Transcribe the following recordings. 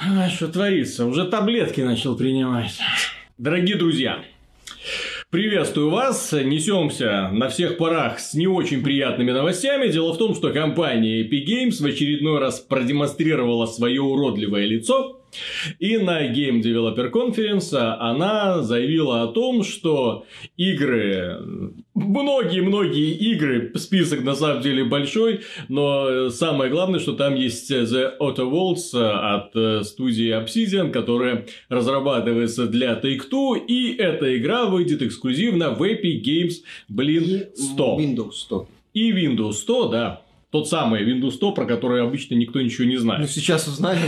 А, что творится? Уже таблетки начал принимать. Дорогие друзья, Приветствую вас. Несемся на всех парах с не очень приятными новостями. Дело в том, что компания Epic Games в очередной раз продемонстрировала свое уродливое лицо и на Game Developer Conference она заявила о том, что игры, многие-многие игры, список на самом деле большой, но самое главное, что там есть The Auto Waltz от студии Obsidian, которая разрабатывается для Take-Two, и эта игра выйдет эксклюзивно в Epic Games, блин, 100. Windows 100. И Windows 100, да. Тот самый Windows 100, про который обычно никто ничего не знает. Ну, сейчас узнали.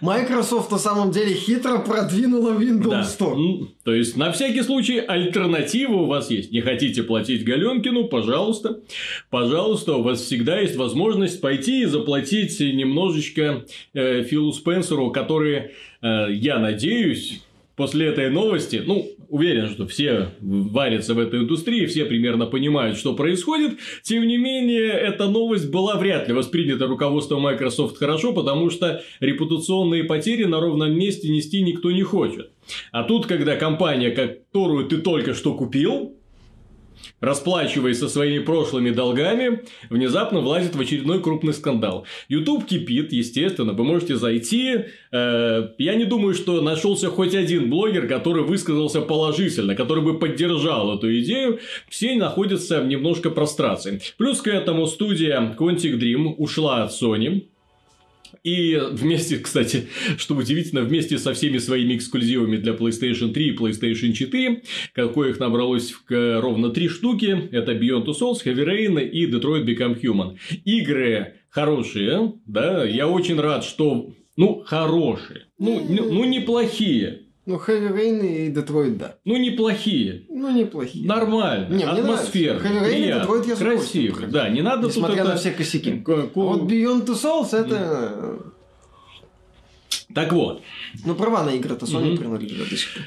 Microsoft на самом деле хитро продвинула Windows да. 100. Ну, то есть, на всякий случай, альтернатива у вас есть. Не хотите платить Галенкину, пожалуйста. Пожалуйста, у вас всегда есть возможность пойти и заплатить немножечко э, Филу Спенсеру, который, э, я надеюсь, после этой новости, ну, уверен, что все варятся в этой индустрии, все примерно понимают, что происходит. Тем не менее, эта новость была вряд ли воспринята руководством Microsoft хорошо, потому что репутационные потери на ровном месте нести никто не хочет. А тут, когда компания, которую ты только что купил, расплачиваясь со своими прошлыми долгами, внезапно влазит в очередной крупный скандал. YouTube кипит, естественно, вы можете зайти. Э, я не думаю, что нашелся хоть один блогер, который высказался положительно, который бы поддержал эту идею. Все находятся в немножко прострации. Плюс к этому студия Quantic Dream ушла от Sony. И вместе, кстати, что удивительно, вместе со всеми своими эксклюзивами для PlayStation 3 и PlayStation 4, какое их набралось ровно три штуки, это Beyond Two Souls, Heavy Rain и Detroit Become Human. Игры хорошие, да, я очень рад, что, ну, хорошие, ну, ну неплохие. Ну, Heavy Rain и Детройт, да. Ну, неплохие. Ну, неплохие. Нормально. Не, атмосфера. Heavy Rain и Детройт я Красиво. Да, не надо Несмотря тут на это... все косяки. К... А вот Beyond Two Souls это... Так вот. Ну, права на игры-то Sony угу. принадлежат до сих пор.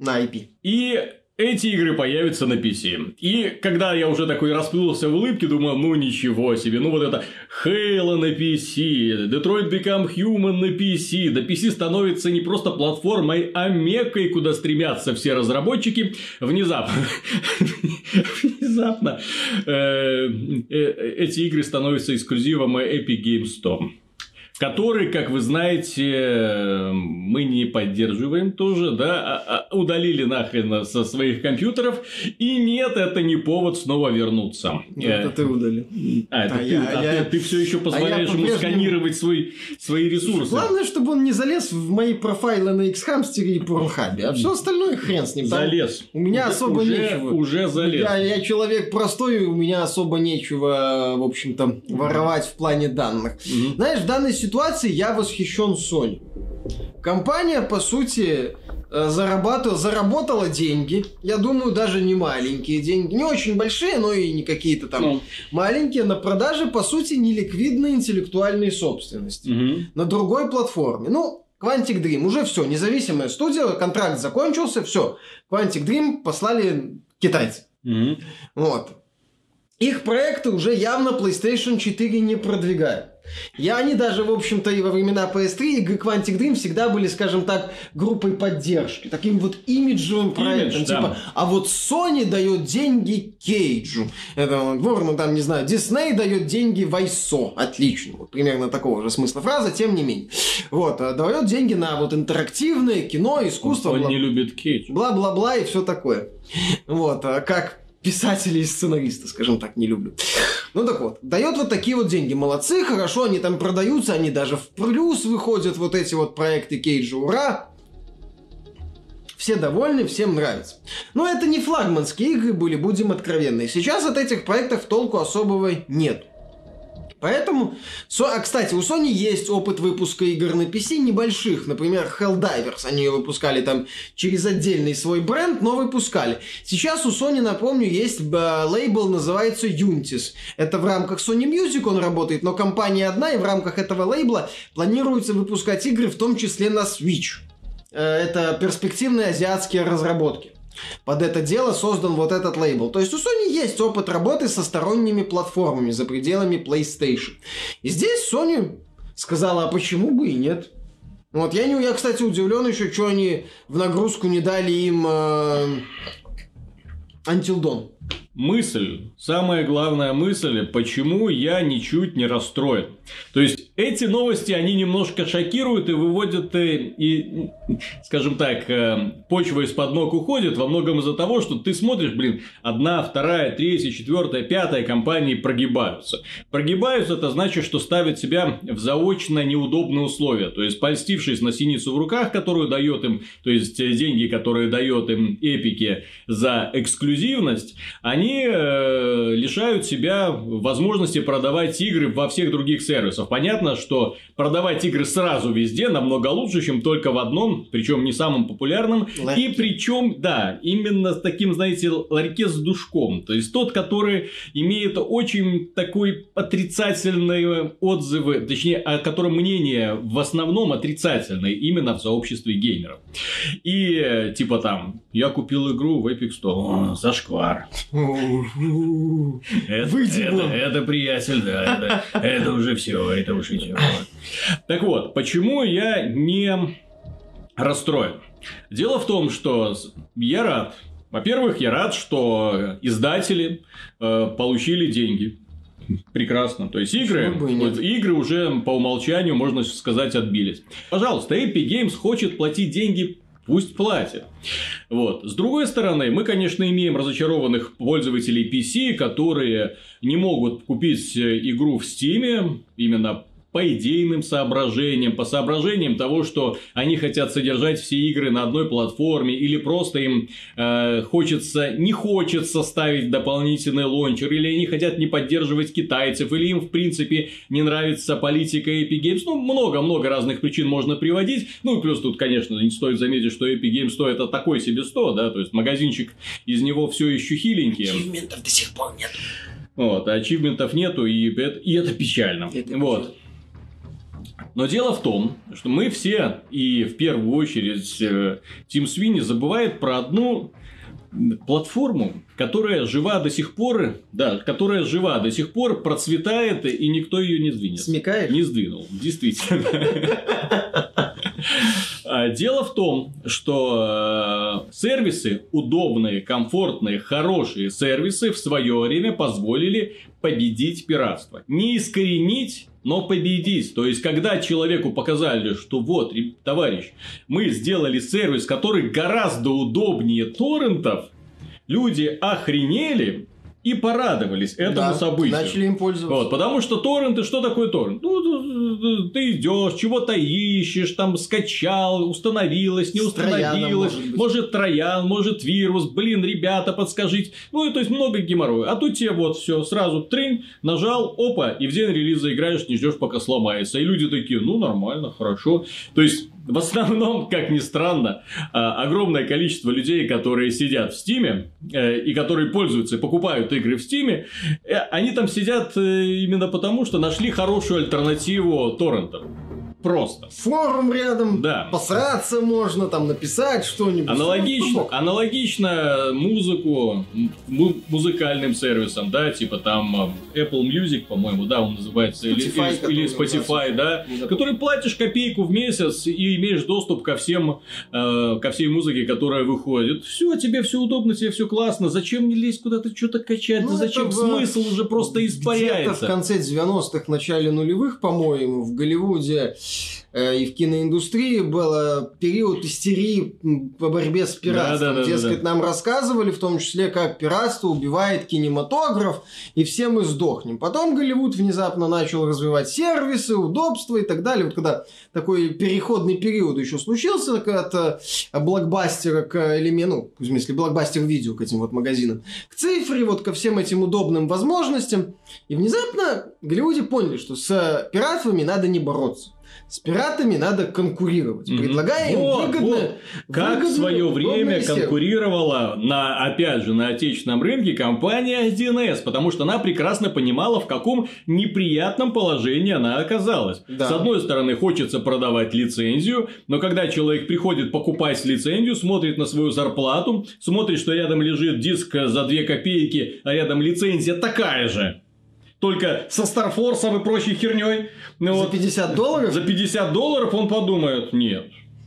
На IP. И эти игры появятся на PC. И когда я уже такой расплылся в улыбке, думаю, ну ничего себе, ну вот это Halo на PC, Detroit Become Human на PC, да PC становится не просто платформой, а мекой, куда стремятся все разработчики. Внезапно, внезапно э, э, эти игры становятся эксклюзивом Epic Games Store который, как вы знаете, мы не поддерживаем тоже, да, а, а удалили нахрен со своих компьютеров, и нет, это не повод снова вернуться. Нет, это ты удалил. А, это а ты, я, а я, ты, ты все еще позволяешь а ему сканировать свой, свои ресурсы. Главное, чтобы он не залез в мои профайлы на Xhamster и Pornhub, а все остальное хрен с ним. Залез. У меня уже, особо уже, нечего. Уже залез. Я, я человек простой, у меня особо нечего, в общем-то, воровать в плане данных. Угу. Знаешь, в данной ситуации ситуации я восхищен Sony. Компания, по сути, э, зарабатывала, заработала деньги. Я думаю, даже не маленькие деньги. Не очень большие, но и не какие-то там ну. маленькие. На продаже, по сути, неликвидной интеллектуальной собственности. Угу. На другой платформе. Ну, Quantic Dream. Уже все. Независимая студия. Контракт закончился. Все. Quantic Dream послали китайцы. Угу. Вот. Их проекты уже явно PlayStation 4 не продвигают. И они даже, в общем-то, и во времена PS3 и Quantic Dream всегда были, скажем так, группой поддержки, таким вот имиджевым проектом. Имидж, типа, да. а вот Sony дает деньги Кейджу. Это, ну, там, не знаю, Disney дает деньги Вайсо. Отлично. Вот примерно такого же смысла фраза, тем не менее. Вот, а дает деньги на вот интерактивное кино, искусство. Он, он не любит Кейдж. Бла-бла-бла и все такое. Вот, а как писателей и сценаристы, скажем так, не люблю. Ну так вот, дает вот такие вот деньги. Молодцы, хорошо, они там продаются, они даже в плюс выходят, вот эти вот проекты Кейджа, ура! Все довольны, всем нравится. Но это не флагманские игры были, будем откровенны. Сейчас от этих проектов толку особого нет. Поэтому... А, кстати, у Sony есть опыт выпуска игр на PC небольших. Например, Helldivers. Они ее выпускали там через отдельный свой бренд, но выпускали. Сейчас у Sony, напомню, есть э, лейбл, называется Untis. Это в рамках Sony Music он работает, но компания одна, и в рамках этого лейбла планируется выпускать игры, в том числе на Switch. Э, это перспективные азиатские разработки. Под это дело создан вот этот лейбл. То есть у Sony есть опыт работы со сторонними платформами за пределами PlayStation. И здесь Sony сказала, а почему бы и нет? Вот я, не, я, кстати, удивлен еще, что они в нагрузку не дали им э, мысль, самая главная мысль, почему я ничуть не расстроен. То есть, эти новости, они немножко шокируют и выводят, и, э, и скажем так, э, почва из-под ног уходит во многом из-за того, что ты смотришь, блин, одна, вторая, третья, четвертая, пятая компании прогибаются. Прогибаются, это значит, что ставят себя в заочно неудобные условия. То есть, польстившись на синицу в руках, которую дает им, то есть, э, деньги, которые дает им эпики за эксклюзивность, они они э, лишают себя возможности продавать игры во всех других сервисах. Понятно, что продавать игры сразу везде намного лучше, чем только в одном, причем не самом популярном. Ларьке. И причем, да, именно с таким, знаете, ларьке с душком. То есть тот, который имеет очень такой отрицательные отзывы, точнее, о котором мнение в основном отрицательное именно в сообществе геймеров. И э, типа там, я купил игру в Epic Store, зашквар. Это, это, приятель, да, это, уже все, это уже ничего. Так вот, почему я не расстроен? Дело в том, что я рад. Во-первых, я рад, что издатели э, получили деньги. Прекрасно. То есть игры, вот, игры уже по умолчанию, можно сказать, отбились. Пожалуйста, Epic Games хочет платить деньги Пусть платят. Вот. С другой стороны, мы, конечно, имеем разочарованных пользователей PC, которые не могут купить э, игру в Steam именно по идейным соображениям, по соображениям того, что они хотят содержать все игры на одной платформе, или просто им э, хочется, не хочется ставить дополнительный лончер, или они хотят не поддерживать китайцев, или им, в принципе, не нравится политика Epic Games. Ну, много-много разных причин можно приводить. Ну, и плюс тут, конечно, не стоит заметить, что Epic Games 100 это такой себе 100, да, то есть магазинчик из него все еще хиленький. Ачивментов до сих пор нет. Вот, а ачивментов нету, и это, и это печально. Это вот. Но дело в том, что мы все, и в первую очередь э, Тим Свини, забывает про одну платформу, которая жива до сих пор, да, которая жива до сих пор, процветает, и никто ее не сдвинет. Смекаешь? Не сдвинул, действительно. А, дело в том, что э, сервисы, удобные, комфортные, хорошие сервисы в свое время позволили победить пиратство. Не искоренить, но победить. То есть, когда человеку показали, что вот, товарищ, мы сделали сервис, который гораздо удобнее торрентов, люди охренели, и порадовались этому да, событию. Начали им пользоваться. Вот, потому что торренты, что такое торрент? Ну, ты идешь, чего-то ищешь, там скачал, установилось, не установилось, может, может троян, может вирус, блин, ребята, подскажите. Ну, и то есть много геморроя. А тут тебе вот все, сразу тринь, нажал, опа, и в день релиза играешь, не ждешь, пока сломается. И люди такие, ну, нормально, хорошо. То есть, в основном, как ни странно, а, огромное количество людей, которые сидят в Стиме э, и которые пользуются покупают игры в Стиме, э, они там сидят э, именно потому, что нашли хорошую альтернативу торрентам просто. Форум рядом, да. посраться можно, там написать что-нибудь. Аналогично, аналогично музыку, музыкальным сервисам, да, типа там э, Apple Music, по-моему, да, он называется, Spotify, или, или Spotify, да, который платишь копейку в месяц и имеешь доступ ко всем, э, ко всей музыке, которая выходит. Все, тебе все удобно, тебе все классно, зачем не лезть куда-то что-то качать, ну, зачем, смысл уже просто испаряется. в конце 90-х, начале нулевых, по-моему, в Голливуде и в киноиндустрии был период истерии по борьбе с пиратством. Да, да, Дескать, да, да. нам рассказывали в том числе, как пиратство убивает кинематограф, и все мы сдохнем. Потом Голливуд внезапно начал развивать сервисы, удобства и так далее. Вот когда такой переходный период еще случился от э, блокбастера к элементу, в смысле блокбастер видео к этим вот магазинам, к цифре, вот ко всем этим удобным возможностям. И внезапно Голливуде поняли, что с пиратствами надо не бороться. С пиратами надо конкурировать. Mm-hmm. Предлагаем вот, выгодно. Вот. Как в свое время конкурировала на, опять же, на отечественном рынке компания 1С, потому что она прекрасно понимала, в каком неприятном положении она оказалась. Да. С одной стороны, хочется продавать лицензию, но когда человек приходит покупать лицензию, смотрит на свою зарплату, смотрит, что рядом лежит диск за 2 копейки, а рядом лицензия такая же только со Старфорсом и прочей херней. Ну, за вот, 50 долларов? За 50 долларов он подумает, нет,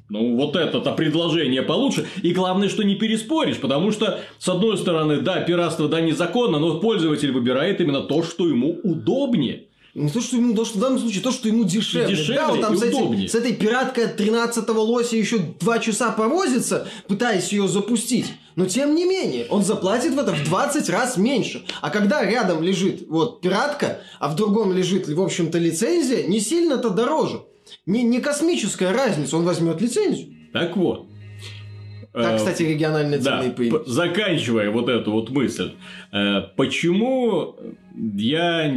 ну, вот это-то предложение получше. И главное, что не переспоришь, потому что, с одной стороны, да, пиратство, да, незаконно, но пользователь выбирает именно то, что ему удобнее. Не то, что ему, то, что в данном случае, то, что ему дешевле. И дешевле да, он там и с, этим, с этой пираткой от 13-го лося еще два часа повозится, пытаясь ее запустить. Но тем не менее, он заплатит в это в 20 раз меньше. А когда рядом лежит вот пиратка, а в другом лежит, в общем-то, лицензия, не сильно-то дороже. Не, не космическая разница, он возьмет лицензию. Так вот. Так, э, кстати, региональные цены да, появились. Заканчивая вот эту вот мысль, э, почему я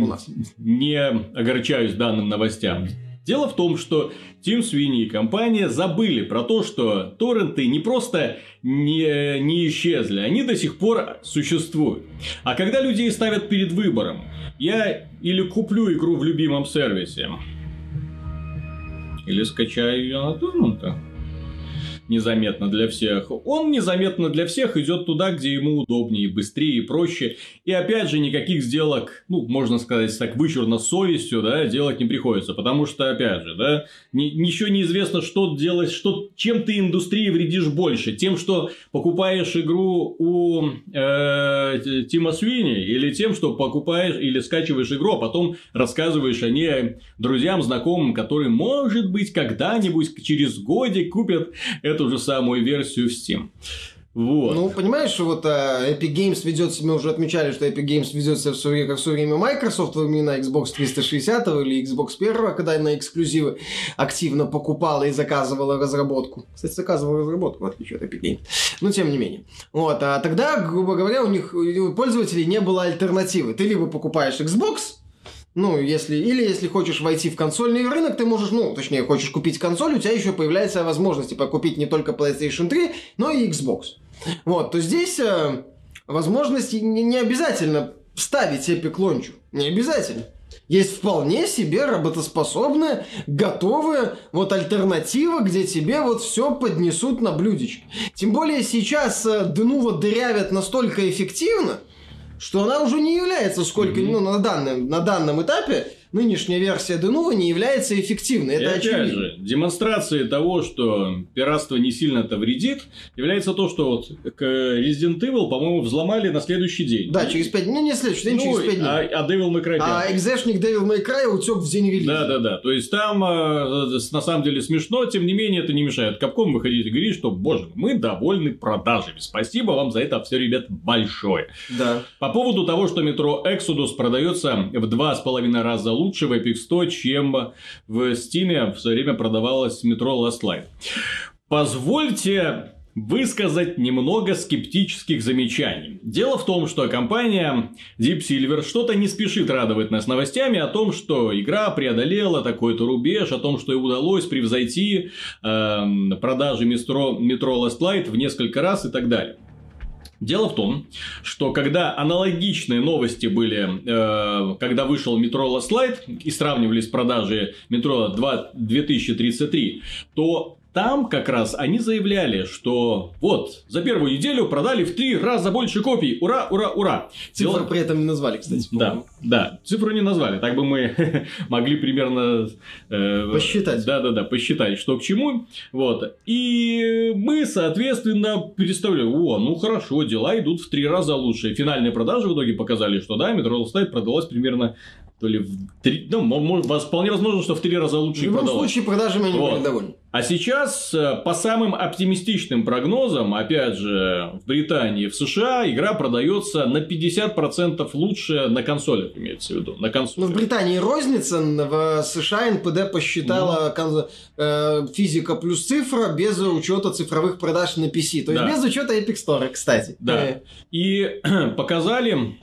не огорчаюсь данным новостям? Дело в том, что Тим Свини и компания забыли про то, что торренты не просто не, не исчезли, они до сих пор существуют. А когда людей ставят перед выбором, я или куплю игру в любимом сервисе, или скачаю ее на торрента, незаметно для всех. Он незаметно для всех идет туда, где ему удобнее, быстрее и проще. И опять же, никаких сделок, ну, можно сказать так, вычурно совестью, да, делать не приходится. Потому что, опять же, да, ни, ничего не известно, что делать, что, чем ты индустрии вредишь больше. Тем, что покупаешь игру у э, Тима Свини, или тем, что покупаешь или скачиваешь игру, а потом рассказываешь о ней друзьям, знакомым, которые, может быть, когда-нибудь через годик купят эту же самую версию в Steam. Вот. Ну, понимаешь, вот а, Epic Games ведет себя, мы уже отмечали, что Epic Games ведет себя в свое время, как свое время Microsoft во времена Xbox 360 или Xbox 1, когда на эксклюзивы активно покупала и заказывала разработку. Кстати, заказывала разработку, в отличие от Epic Games. Но тем не менее. Вот, а тогда, грубо говоря, у них у пользователей не было альтернативы. Ты либо покупаешь Xbox, ну, если, или если хочешь войти в консольный рынок, ты можешь, ну, точнее, хочешь купить консоль, у тебя еще появляется возможность, типа, купить не только PlayStation 3, но и Xbox. Вот, то здесь э, возможность не, не обязательно ставить Epic Launcher. Не обязательно. Есть вполне себе работоспособная, готовая вот альтернатива, где тебе вот все поднесут на блюдечко. Тем более сейчас э, Денува дырявят настолько эффективно, что она уже не является сколько, mm-hmm. ну, на данном, на данном этапе нынешняя версия Денува не является эффективной. Это и опять очевидно. же, демонстрацией того, что пиратство не сильно-то вредит, является то, что вот Resident Evil, по-моему, взломали на следующий день. Да, через 5 дней, не следующий день, ну, через 5 дней. А, а Devil May Cry 5. А экзешник Devil May Cry утек в день релиза. Да, да, да. То есть там э, на самом деле смешно, тем не менее это не мешает. Капком выходить и говорить, что, боже, мы довольны продажами. Спасибо вам за это все, ребят, большое. Да. По поводу того, что метро Exodus продается в два с половиной раза лучше, лучше в Epic 100, чем в Steam в свое время продавалось метро Last Light. Позвольте высказать немного скептических замечаний. Дело в том, что компания Deep Silver что-то не спешит радовать нас новостями о том, что игра преодолела такой-то рубеж, о том, что ей удалось превзойти э, продажи метро, метро Last Light в несколько раз и так далее. Дело в том, что когда аналогичные новости были, э, когда вышел метро Last Light и сравнивались продажи метро 2, 2033, то там как раз они заявляли, что вот, за первую неделю продали в три раза больше копий. Ура, ура, ура. Цифру Дело... при этом не назвали, кстати. Да, да, цифру не назвали. Так бы мы могли примерно... Э, посчитать. Да, да, да, посчитать, что к чему. Вот. И мы, соответственно, представляем, о, ну хорошо, дела идут в три раза лучше. Финальные продажи в итоге показали, что да, Metro Last продалось примерно то ли в три, ну, вполне возможно, что в три раза лучше В любом случае, продажами они вот. были довольны. А сейчас, э, по самым оптимистичным прогнозам, опять же, в Британии, в США, игра продается на 50% лучше на консолях, имеется в виду. На консолях. Ну, в Британии розница, в США НПД посчитала ну. кон... э, физика плюс цифра без учета цифровых продаж на PC. То есть, да. без учета Epic Store, кстати. Да. Э. И показали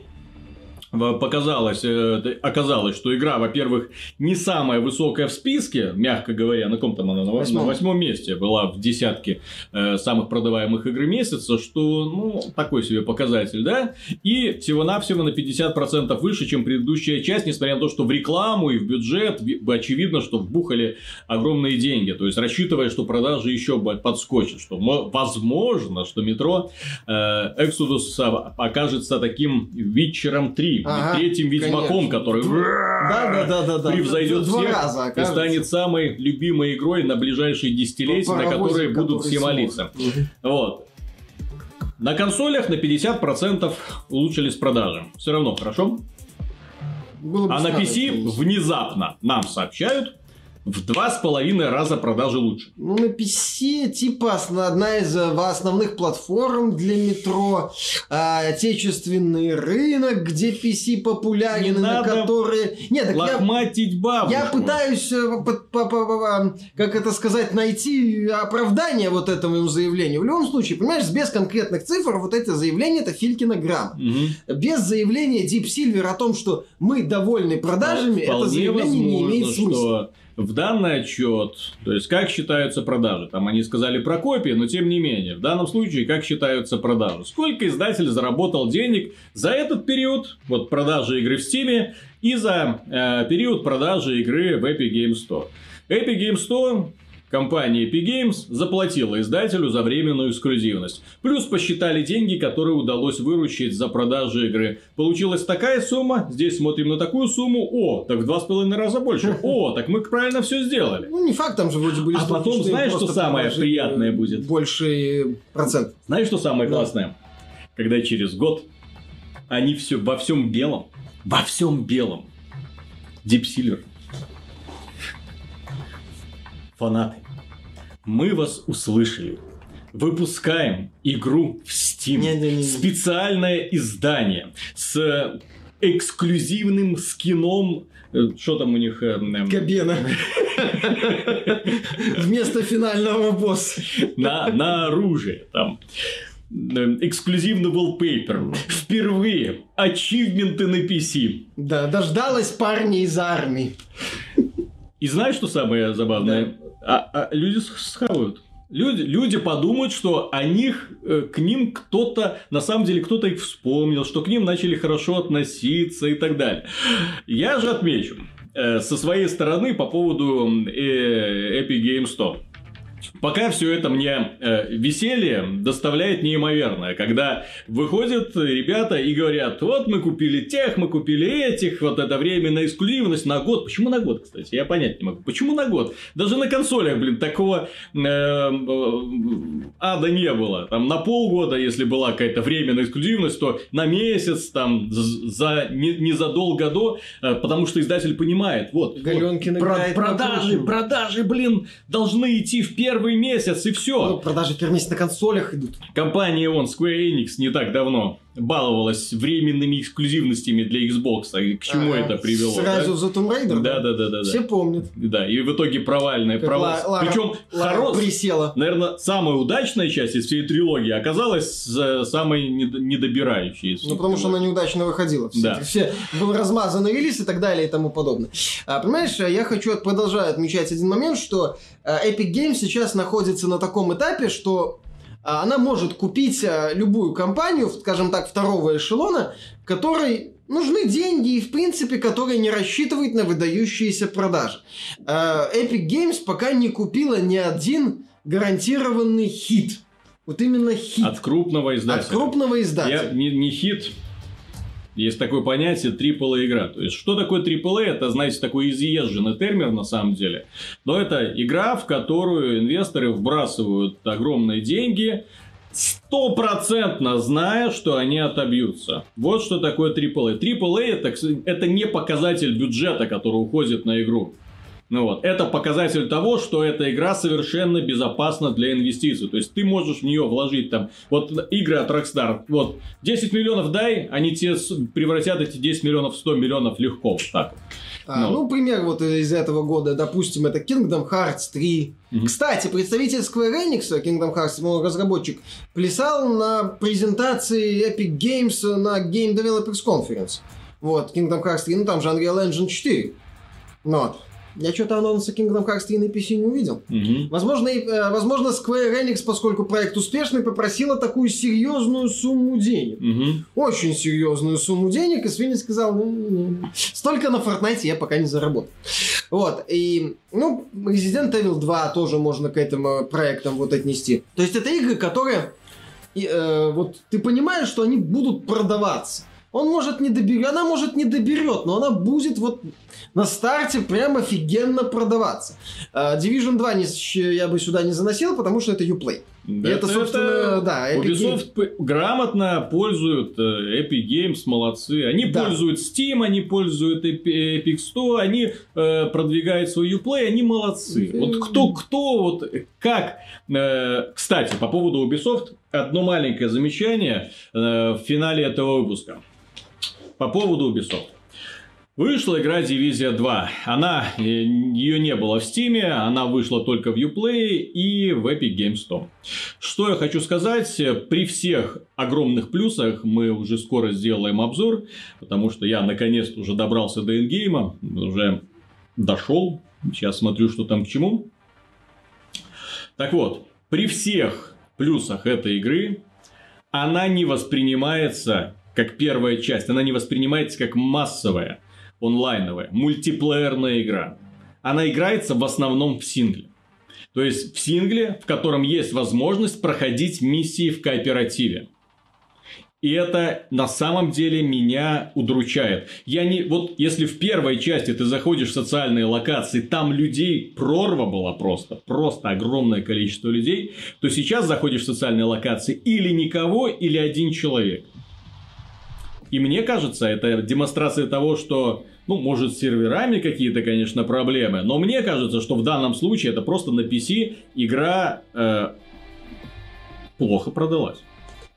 показалось, э, оказалось, что игра, во-первых, не самая высокая в списке, мягко говоря, на каком там она, на восьмом, на восьмом месте была в десятке э, самых продаваемых игр месяца, что, ну, такой себе показатель, да, и всего-навсего на 50% выше, чем предыдущая часть, несмотря на то, что в рекламу и в бюджет очевидно, что вбухали огромные деньги, то есть, рассчитывая, что продажи еще подскочат, что возможно, что метро э, Exodus окажется таким вечером 3, 3, ага, третьим Ведьмаком, конечно. который да, да, да, да, превзойдет всех раза, и станет самой любимой игрой на ближайшие десятилетия, на которые будут все молиться. Вот. На консолях на 50% улучшились продажи. Все равно хорошо. Было а на PC внезапно нам сообщают, в два с половиной раза продажи лучше. Ну, на PC, типа, одна из э, основных платформ для метро, а, отечественный рынок, где PC популярен, Не на которые... Нет, так лохматить я, бабушку. Я пытаюсь, э, как это сказать, найти оправдание вот этому заявлению. В любом случае, понимаешь, без конкретных цифр вот это заявление это Филькина грамм. Угу. Без заявления Deep Silver о том, что мы довольны продажами, это заявление возможно, не имеет смысла. Что в данный отчет, то есть как считаются продажи, там они сказали про копии, но тем не менее, в данном случае как считаются продажи, сколько издатель заработал денег за этот период, вот продажи игры в Steam и за э, период продажи игры в Epic Games Store. Epic Games Store Компания Epic Games заплатила издателю за временную эксклюзивность. Плюс посчитали деньги, которые удалось выручить за продажу игры. Получилась такая сумма, здесь смотрим на такую сумму, о, так в два с половиной раза больше. О, так мы правильно все сделали. Ну, не факт, там же вроде были А потом, знаешь, что самое приятное будет? Больше процент. Знаешь, что самое классное? Когда через год они все во всем белом, во всем белом, Deep Silver фанаты, мы вас услышали. Выпускаем игру в Steam. Не, не, не. Специальное издание с эксклюзивным скином э, что там у них? Габена. Эм, Вместо финального босса. На, на оружие. Там эксклюзивный wallpaper. Впервые ачивменты на PC. Да, дождалась парня из армии. И знаешь, что самое забавное? Да. А, а люди схавают. Люди, люди подумают, что о них, э, к ним кто-то, на самом деле кто-то их вспомнил, что к ним начали хорошо относиться и так далее. Я же отмечу э, со своей стороны по поводу э, Epic Games Store. Пока все это мне э, веселье доставляет неимоверное, когда выходят ребята и говорят, вот мы купили тех, мы купили этих, вот это временная эксклюзивность на год. Почему на год, кстати? Я понять не могу. Почему на год? Даже на консолях, блин, такого э, э, ада не было. Там на полгода, если была какая-то временная эксклюзивность, то на месяц, там, за, не, незадолго до, э, потому что издатель понимает, вот, вот про, продажи, продажи, блин, должны идти в первый первый месяц, и все. Ну, продажи первый месяц на консолях идут. Компания он Square Enix не так давно баловалась временными эксклюзивностями для Xbox. И к чему ага. это привело? Сразу да? за Tomb Raider? Да, да, да, да. Все помнят. Да, и в итоге провальная. Пров... Ла- Причем хоро... присела. Наверное, самая удачная часть из всей трилогии оказалась самой недобирающей. Ну, потому что она неудачно выходила. Все, да. все был размазанный релиз и так далее и тому подобное. А, понимаешь, я хочу продолжать отмечать один момент, что а, Epic Games сейчас находится на таком этапе, что а, она может купить а, любую компанию, скажем так, второго эшелона, которой нужны деньги и, в принципе, которая не рассчитывает на выдающиеся продажи. А, Epic Games пока не купила ни один гарантированный хит. Вот именно хит. От крупного издателя. От крупного издателя. Я, не, не хит, есть такое понятие AAA игра. То есть, что такое AAA? Это, знаете, такой изъезженный термин на самом деле. Но это игра, в которую инвесторы вбрасывают огромные деньги, стопроцентно зная, что они отобьются. Вот что такое AAA. AAA это, это не показатель бюджета, который уходит на игру. Ну вот, это показатель того, что эта игра совершенно безопасна для инвестиций. То есть ты можешь в нее вложить там, вот игры от Rockstar, вот 10 миллионов дай, они тебе превратят эти 10 миллионов в 100 миллионов легко, вот так А, ну. ну, пример вот из этого года, допустим, это Kingdom Hearts 3. Mm-hmm. Кстати, представитель Square Enix, Kingdom Hearts, мой разработчик, плясал на презентации Epic Games на Game Developers Conference. Вот, Kingdom Hearts 3, ну там же Unreal Engine 4. Ну вот. Я что-то анонса Kingdom Hearts 3 на PC не увидел. Угу. Возможно, э, возможно, Square Enix, поскольку проект успешный, попросила такую серьезную сумму денег. Угу. Очень серьезную сумму денег, и Свинни сказал, ну, не, столько на Fortnite я пока не заработал. Вот, и, ну, Resident Evil 2 тоже можно к этим э, проектам вот отнести. То есть, это игры, которые, и, э, вот, ты понимаешь, что они будут продаваться. Он может не доберет, она может не доберет, но она будет вот на старте прям офигенно продаваться. Uh, Division 2 не, я бы сюда не заносил, потому что это Uplay. Да, это, это, собственно, это... да. Epic Ubisoft Games. грамотно пользуют э, Epic Games, молодцы. Они да. пользуют Steam, они пользуют Epic Store, они э, продвигают свой Uplay, они молодцы. Mm-hmm. Вот кто, кто, вот как. Э, кстати, по поводу Ubisoft, одно маленькое замечание э, в финале этого выпуска. По поводу Ubisoft. Вышла игра Дивизия 2. Она, э, ее не было в Steam, она вышла только в Uplay и в Epic Games Store. Что я хочу сказать, при всех огромных плюсах мы уже скоро сделаем обзор, потому что я наконец-то уже добрался до эндгейма, уже дошел, сейчас смотрю, что там к чему. Так вот, при всех плюсах этой игры она не воспринимается как первая часть, она не воспринимается как массовая онлайновая, мультиплеерная игра. Она играется в основном в сингле. То есть в сингле, в котором есть возможность проходить миссии в кооперативе. И это на самом деле меня удручает. Я не... Вот если в первой части ты заходишь в социальные локации, там людей прорва была просто. Просто огромное количество людей. То сейчас заходишь в социальные локации или никого, или один человек. И мне кажется, это демонстрация того, что ну, может, с серверами какие-то, конечно, проблемы. Но мне кажется, что в данном случае это просто на PC игра э, плохо продалась.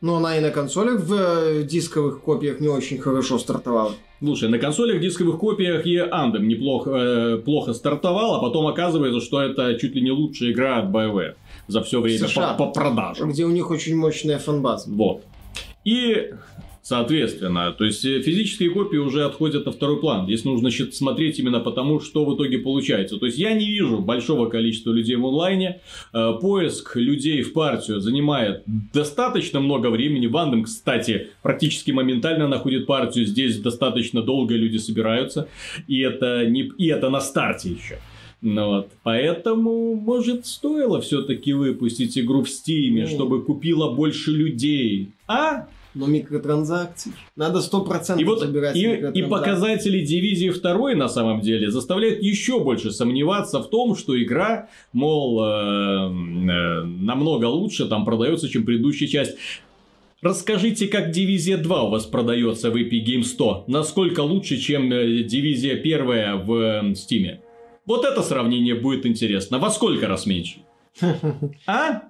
Но она и на консолях в э, дисковых копиях не очень хорошо стартовала. Слушай, на консолях дисковых копиях и Anthem неплохо э, плохо стартовал, а потом оказывается, что это чуть ли не лучшая игра от BioWare за все время США, по, по продажам. Где у них очень мощная фанбаза. Вот. И Соответственно, то есть э, физические копии уже отходят на второй план. Здесь нужно смотреть именно потому, что в итоге получается. То есть я не вижу большого количества людей в онлайне. Э, поиск людей в партию занимает достаточно много времени. Вандом, кстати, практически моментально находит партию. Здесь достаточно долго люди собираются. И это, не... и это на старте еще. Ну вот. Поэтому, может, стоило все-таки выпустить игру в Стиме, чтобы купила больше людей. А? Но микротранзакций. Надо сто процентов и вот, забирать и, и показатели дивизии второй на самом деле заставляют еще больше сомневаться в том, что игра, мол, э, э, намного лучше там продается, чем предыдущая часть. Расскажите, как Дивизия 2 у вас продается в Epic Game 100? Насколько лучше, чем э, Дивизия 1 в Steam? Вот это сравнение будет интересно. Во сколько раз меньше? А?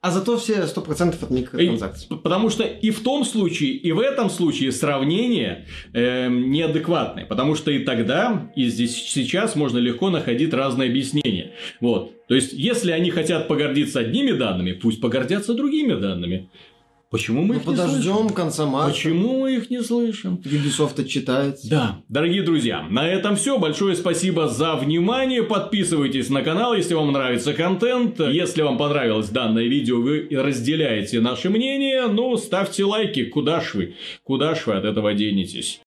А зато все 100% от микротранзакций. И, потому что и в том случае, и в этом случае сравнение э, неадекватное. Потому что и тогда, и здесь сейчас можно легко находить разные объяснения. Вот. То есть, если они хотят погордиться одними данными, пусть погордятся другими данными. Почему мы ну, их подождем не слышим? конца марта. Почему мы их не слышим? Ubisoft читается. Да, дорогие друзья, на этом все. Большое спасибо за внимание. Подписывайтесь на канал, если вам нравится контент. Если вам понравилось данное видео, вы разделяете наше мнение, ну, ставьте лайки. Куда ж вы? Куда ж вы от этого денетесь?